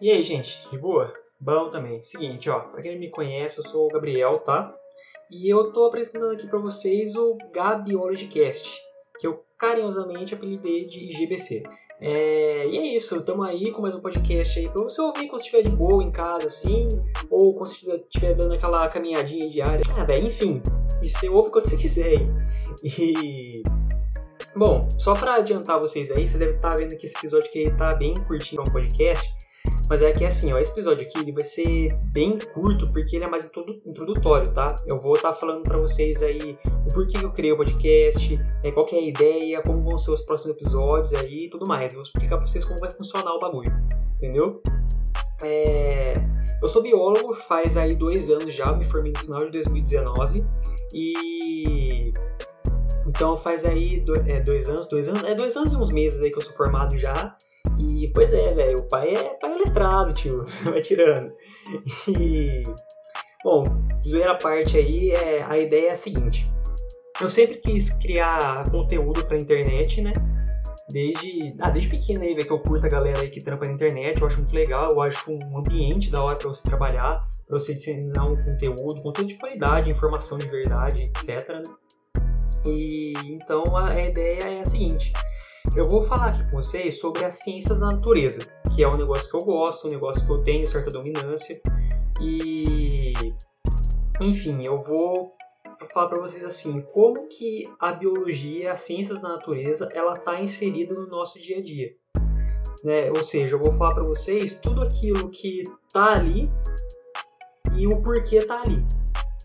E aí, gente, de boa? Bom também. Seguinte, ó, pra quem não me conhece, eu sou o Gabriel, tá? E eu tô apresentando aqui para vocês o Gabiologicast, que eu carinhosamente apelidei de GBC. É, e é isso, estamos aí com mais um podcast aí para você ouvir quando estiver de boa em casa, assim, ou quando você estiver dando aquela caminhadinha diária. Ah, velho, enfim, você ouve quando você quiser. E. Bom, só para adiantar vocês aí, você deve estar tá vendo que esse episódio aqui tá bem curtinho para um podcast. Mas é que assim, ó, esse episódio aqui ele vai ser bem curto porque ele é mais introdutório, tá? Eu vou estar tá falando para vocês aí o porquê que eu criei o podcast, é, qual é a ideia, como vão ser os próximos episódios aí e tudo mais. Eu vou explicar para vocês como vai funcionar o bagulho, entendeu? É... Eu sou biólogo faz aí dois anos já, me formei no final de 2019 e então faz aí é, dois anos, dois anos, é dois anos e uns meses aí que eu sou formado já e, pois é, velho, o pai é, pai é letrado, tio, vai tirando. E, bom, zoeira a parte aí, é, a ideia é a seguinte. Eu sempre quis criar conteúdo pra internet, né? Desde, ah, desde pequeno aí, velho, que eu curto a galera aí que trampa na internet, eu acho muito legal, eu acho um ambiente da hora pra você trabalhar, pra você disseminar um conteúdo, conteúdo de qualidade, informação de verdade, etc. Né? E então a, ideia é a seguinte: eu vou falar aqui com vocês sobre as ciências da natureza, que é um negócio que eu gosto, um negócio que eu tenho certa dominância. E enfim, eu vou falar para vocês assim, como que a biologia, as ciências da natureza, ela está inserida no nosso dia a dia. Né? Ou seja, eu vou falar para vocês tudo aquilo que está ali e o porquê está ali.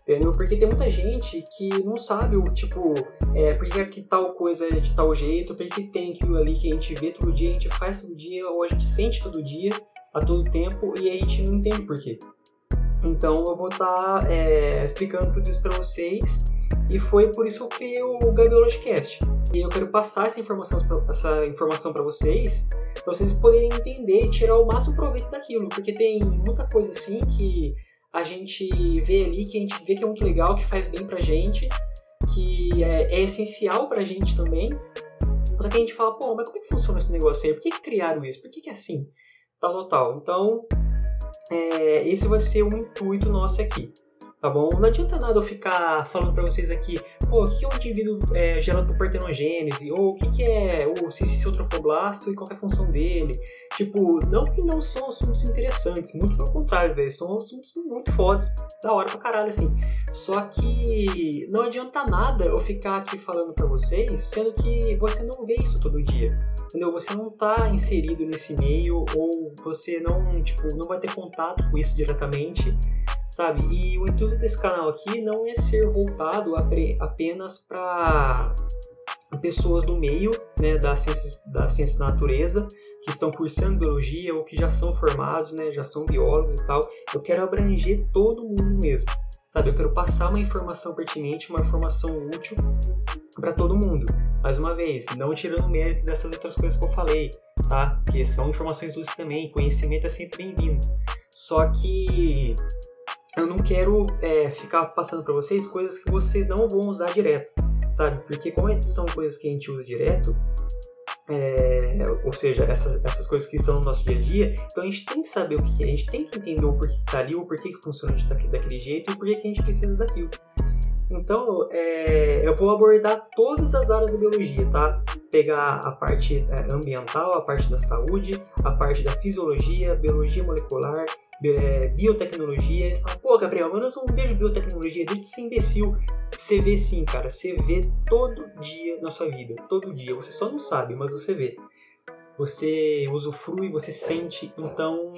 Entendeu? Porque tem muita gente que não sabe o tipo, é, por que, tal coisa é de tal jeito, por que tem aquilo ali que a gente vê todo dia, a gente faz todo dia, ou a gente sente todo dia, a todo tempo, e a gente não entende por quê. Então eu vou estar tá, é, explicando tudo isso para vocês, e foi por isso que eu criei o Gabiologicast. E eu quero passar essa informação, essa informação para vocês, para vocês poderem entender e tirar o máximo proveito daquilo, porque tem muita coisa assim que a gente vê ali, que a gente vê que é muito legal, que faz bem pra gente, que é, é essencial pra gente também. Só que a gente fala, pô, mas como é que funciona esse negócio aí? Por que, criaram isso? Por que, que é assim? Tal, tal, tal. Então, é, esse vai ser o intuito nosso aqui tá bom? Não adianta nada eu ficar falando para vocês aqui, pô, o que é um indivíduo é, gerado por partenogênese, ou o que, que é o cicitrofilasto e qual é a função dele. Tipo, não que não são assuntos interessantes, muito pelo contrário, velho, são assuntos muito fodas, da hora pra caralho, assim. Só que não adianta nada eu ficar aqui falando para vocês, sendo que você não vê isso todo dia, entendeu? Você não tá inserido nesse meio, ou você não, tipo, não vai ter contato com isso diretamente sabe? E o intuito desse canal aqui não é ser voltado apenas para pessoas do meio né, da, ciência, da ciência da natureza que estão cursando biologia ou que já são formados, né, já são biólogos e tal. Eu quero abranger todo mundo mesmo, sabe? Eu quero passar uma informação pertinente, uma informação útil para todo mundo. Mais uma vez, não tirando mérito dessas outras coisas que eu falei, tá? Que são informações úteis também, conhecimento é sempre bem-vindo. Só que eu não quero é, ficar passando para vocês coisas que vocês não vão usar direto, sabe? Porque como são coisas que a gente usa direto, é, ou seja, essas, essas coisas que estão no nosso dia a dia, então a gente tem que saber o que é, a gente tem que entender o porquê que tá ali, o porquê que funciona daquele jeito e o porquê que a gente precisa daquilo. Então, é, eu vou abordar todas as áreas da biologia, tá? Pegar a parte é, ambiental, a parte da saúde, a parte da fisiologia, biologia molecular, é, biotecnologia e fala, pô, Gabriel, mas eu não vejo biotecnologia, deixa de ser imbecil. Você vê sim, cara, você vê todo dia na sua vida, todo dia. Você só não sabe, mas você vê. Você usufrui, você sente, então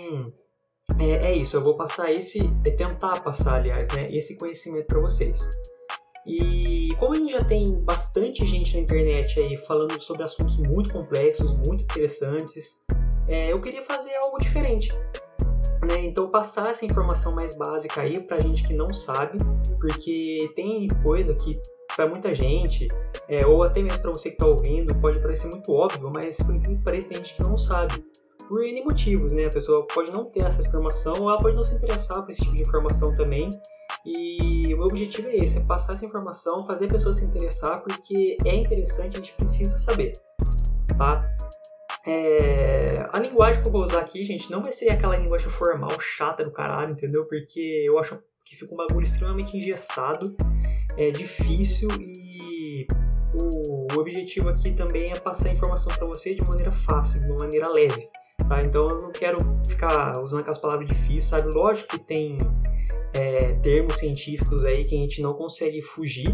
é, é isso. Eu vou passar esse, é tentar passar, aliás, né, esse conhecimento para vocês. E como a gente já tem bastante gente na internet aí falando sobre assuntos muito complexos, muito interessantes, é, eu queria fazer algo diferente. Né? Então passar essa informação mais básica aí pra gente que não sabe, porque tem coisa que para muita gente, é, ou até mesmo para você que está ouvindo, pode parecer muito óbvio, mas por que tem gente que não sabe. Por N motivos, né? A pessoa pode não ter essa informação, ou ela pode não se interessar por esse tipo de informação também. E o meu objetivo é esse, é passar essa informação, fazer a pessoa se interessar, porque é interessante, a gente precisa saber, tá? É, a linguagem que eu vou usar aqui, gente, não vai ser aquela linguagem formal chata do caralho, entendeu? Porque eu acho que fica um bagulho extremamente engessado, é difícil e o, objetivo aqui também é passar a informação para você de maneira fácil, de uma maneira leve, tá? Então eu não quero ficar usando aquelas palavras difíceis, sabe? Lógico que tem é, termos científicos aí que a gente não consegue fugir,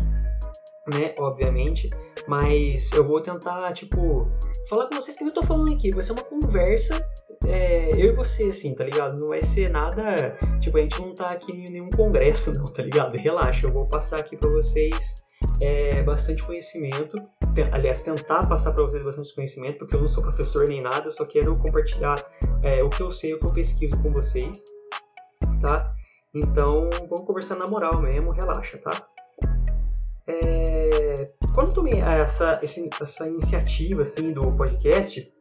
né? Obviamente, mas eu vou tentar, tipo, falar com vocês que eu tô falando aqui. Vai ser uma conversa, é, eu e você, assim, tá ligado? Não vai ser nada. Tipo, a gente não tá aqui em nenhum congresso, não, tá ligado? Relaxa, eu vou passar aqui pra vocês é, bastante conhecimento. Aliás, tentar passar para vocês bastante conhecimento, porque eu não sou professor nem nada, só quero compartilhar é, o que eu sei, o que eu pesquiso com vocês, tá? Então, vamos conversar na moral mesmo, relaxa, tá? É, quando eu tomei essa, essa iniciativa assim do podcast,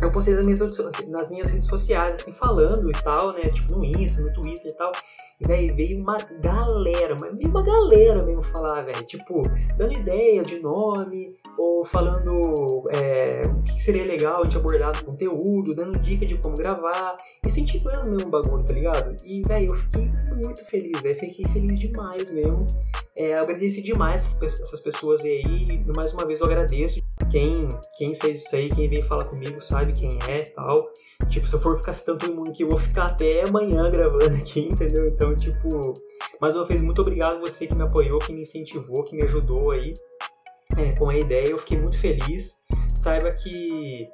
eu postei nas minhas, nas minhas redes sociais, assim, falando e tal, né? Tipo, no Insta, no Twitter e tal. E daí veio uma galera, mas veio uma galera mesmo falar, velho. Tipo, dando ideia de nome, ou falando é, o que seria legal a gente abordar no conteúdo, dando dica de como gravar, incentivando mesmo o bagulho, tá ligado? E, velho, eu fiquei muito feliz, velho. Fiquei feliz demais mesmo. É, eu agradeci demais essas pessoas aí. Mais uma vez eu agradeço. Quem, quem fez isso aí, quem veio falar comigo, sabe quem é e tal. Tipo, se eu for ficar citando todo mundo aqui, eu vou ficar até amanhã gravando aqui, entendeu? Então, tipo. Mais uma vez, muito obrigado você que me apoiou, que me incentivou, que me ajudou aí é, com a ideia. Eu fiquei muito feliz. Saiba que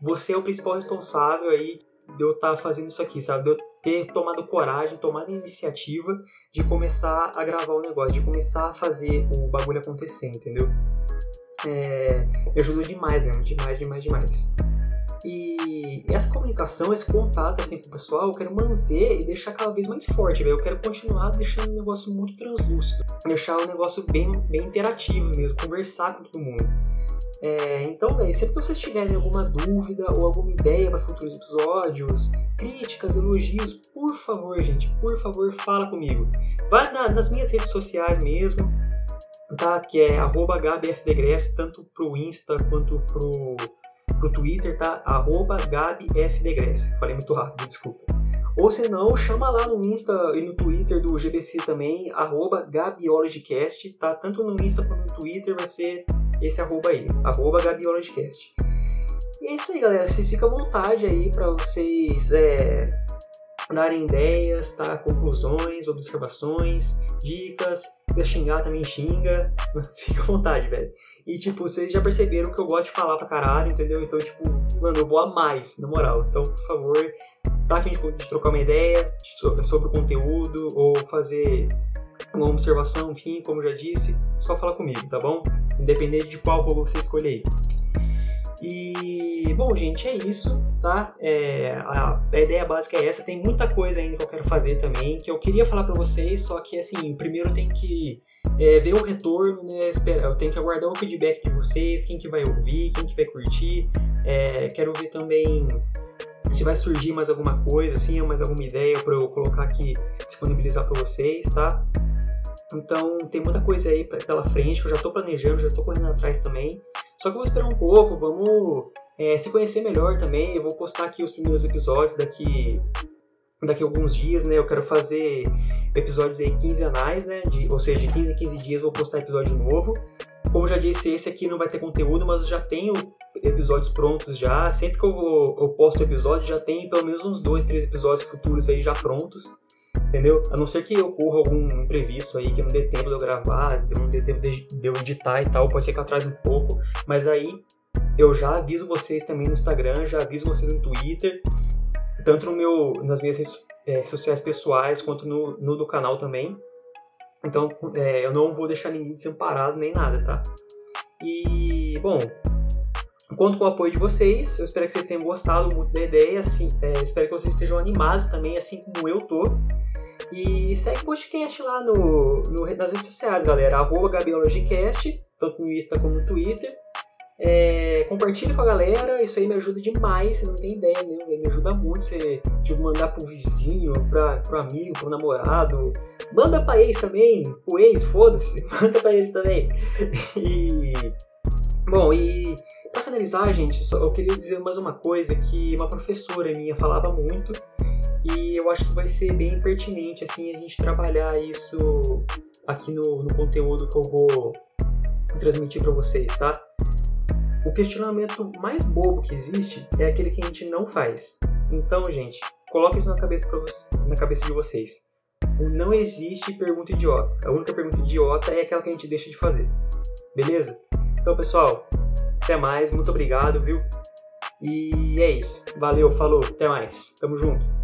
você é o principal responsável aí de eu estar tá fazendo isso aqui, sabe? Ter tomado coragem, tomado iniciativa de começar a gravar o negócio, de começar a fazer o bagulho acontecer, entendeu? É, me ajudou demais mesmo, demais, demais, demais. E essa comunicação, esse contato assim, com o pessoal, eu quero manter e deixar cada vez mais forte, velho. Eu quero continuar deixando o negócio muito translúcido, deixar o negócio bem, bem interativo mesmo, conversar com todo mundo. É, então, véio, sempre que vocês tiverem alguma dúvida ou alguma ideia para futuros episódios, críticas, elogios, por favor, gente, por favor, fala comigo. Vai na, nas minhas redes sociais mesmo, tá? Que é arroba tanto pro Insta quanto pro, pro Twitter, tá? Arroba GabiFDegress. Falei muito rápido, desculpa. Ou se não, chama lá no Insta e no Twitter do GBC também, arroba GabiologyCast, tá? Tanto no Insta quanto no Twitter vai ser esse arroba aí, arroba GabiologCast. E é isso aí, galera. Vocês ficam à vontade aí para vocês é, darem ideias, tá? conclusões, observações, dicas. Se quiser xingar, também xinga. Fica à vontade, velho. E, tipo, vocês já perceberam que eu gosto de falar pra caralho, entendeu? Então, tipo, mano, eu vou a mais, na moral. Então, por favor, tá afim de, de trocar uma ideia sobre, sobre o conteúdo ou fazer uma observação, enfim, como já disse, só fala comigo, tá bom? independente de qual jogo você escolher. E, bom, gente, é isso, tá? É, a, a, ideia básica é essa. Tem muita coisa ainda que eu quero fazer também, que eu queria falar para vocês, só que, assim, primeiro tem que é, ver o retorno, né? Eu tenho que aguardar o feedback de vocês, quem que vai ouvir, quem que vai curtir. É, quero ver também se vai surgir mais alguma coisa, assim, mais alguma ideia para eu colocar aqui, disponibilizar para vocês, tá? Então tem muita coisa aí pela frente que eu já estou planejando, já estou correndo atrás também. Só que eu vou esperar um pouco, vamos é, se conhecer melhor também. Eu vou postar aqui os primeiros episódios daqui daqui a alguns dias, né? Eu quero fazer episódios aí quinzenais, né? De, ou seja, de 15 em 15 dias vou postar episódio novo. Como já disse, esse aqui não vai ter conteúdo, mas eu já tenho episódios prontos já. Sempre que eu, vou, eu posto episódio, já tem pelo menos uns dois, três episódios futuros aí já prontos entendeu? A não ser que ocorra algum imprevisto aí, que não dê tempo de eu gravar, não dê tempo de, eu editar e tal, pode ser que atrase um pouco, mas aí eu já aviso vocês também no Instagram, já aviso vocês no Twitter, tanto no meu, nas minhas redes é, sociais pessoais, quanto no, no, do canal também. Então, é, eu não vou deixar ninguém desamparado nem nada, tá? E, bom, conto com o apoio de vocês. Eu espero que vocês tenham gostado muito da ideia. Assim, é, espero que vocês estejam animados também, assim como eu tô. E segue o podcast lá no, no, nas redes sociais, galera. Arroba GabiologyCast, tanto no Insta como no Twitter. É, compartilha com a galera, isso aí me ajuda demais, vocês não têm ideia mesmo, me ajuda muito. Você tipo, mandar pro vizinho, pra, pro amigo, pro namorado. Manda pra eles também, pro ex, foda-se, manda pra eles também. E. Bom, e para finalizar, gente, só, eu queria dizer mais uma coisa que uma professora minha falava muito e eu acho que vai ser bem pertinente assim a gente trabalhar isso aqui no, no conteúdo que eu vou transmitir para vocês, tá? O questionamento mais bobo que existe é aquele que a gente não faz. Então, gente, coloque isso na cabeça, na cabeça de vocês. Não existe pergunta idiota. A única pergunta idiota é aquela que a gente deixa de fazer. Beleza? Então, pessoal, até mais. Muito obrigado, viu? E é isso. Valeu, falou, até mais. Tamo junto.